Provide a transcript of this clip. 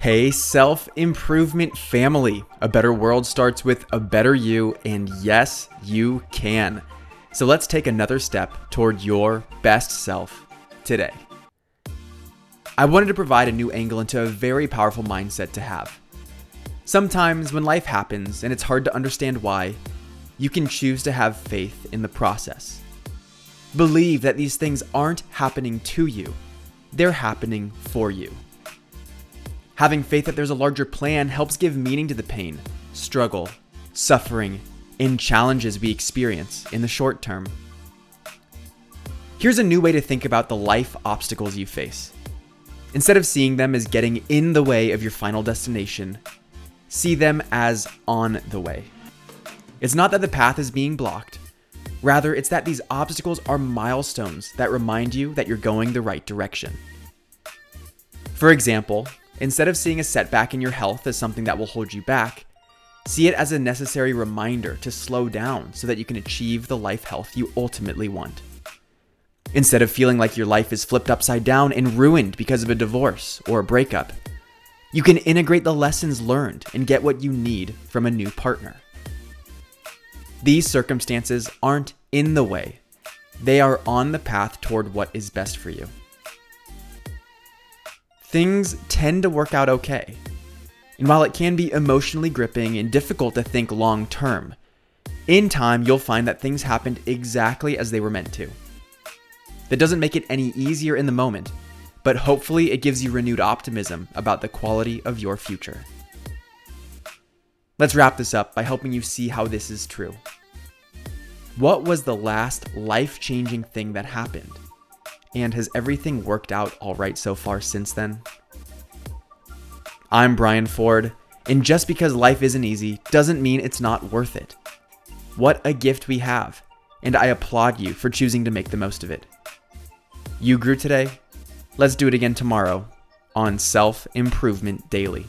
Hey, self improvement family. A better world starts with a better you, and yes, you can. So let's take another step toward your best self today. I wanted to provide a new angle into a very powerful mindset to have. Sometimes when life happens and it's hard to understand why, you can choose to have faith in the process. Believe that these things aren't happening to you, they're happening for you. Having faith that there's a larger plan helps give meaning to the pain, struggle, suffering, and challenges we experience in the short term. Here's a new way to think about the life obstacles you face. Instead of seeing them as getting in the way of your final destination, see them as on the way. It's not that the path is being blocked, rather, it's that these obstacles are milestones that remind you that you're going the right direction. For example, Instead of seeing a setback in your health as something that will hold you back, see it as a necessary reminder to slow down so that you can achieve the life health you ultimately want. Instead of feeling like your life is flipped upside down and ruined because of a divorce or a breakup, you can integrate the lessons learned and get what you need from a new partner. These circumstances aren't in the way, they are on the path toward what is best for you things tend to work out okay. And while it can be emotionally gripping and difficult to think long term, in time you'll find that things happened exactly as they were meant to. That doesn't make it any easier in the moment, but hopefully it gives you renewed optimism about the quality of your future. Let's wrap this up by helping you see how this is true. What was the last life changing thing that happened? And has everything worked out all right so far since then? I'm Brian Ford, and just because life isn't easy doesn't mean it's not worth it. What a gift we have, and I applaud you for choosing to make the most of it. You grew today. Let's do it again tomorrow on Self Improvement Daily.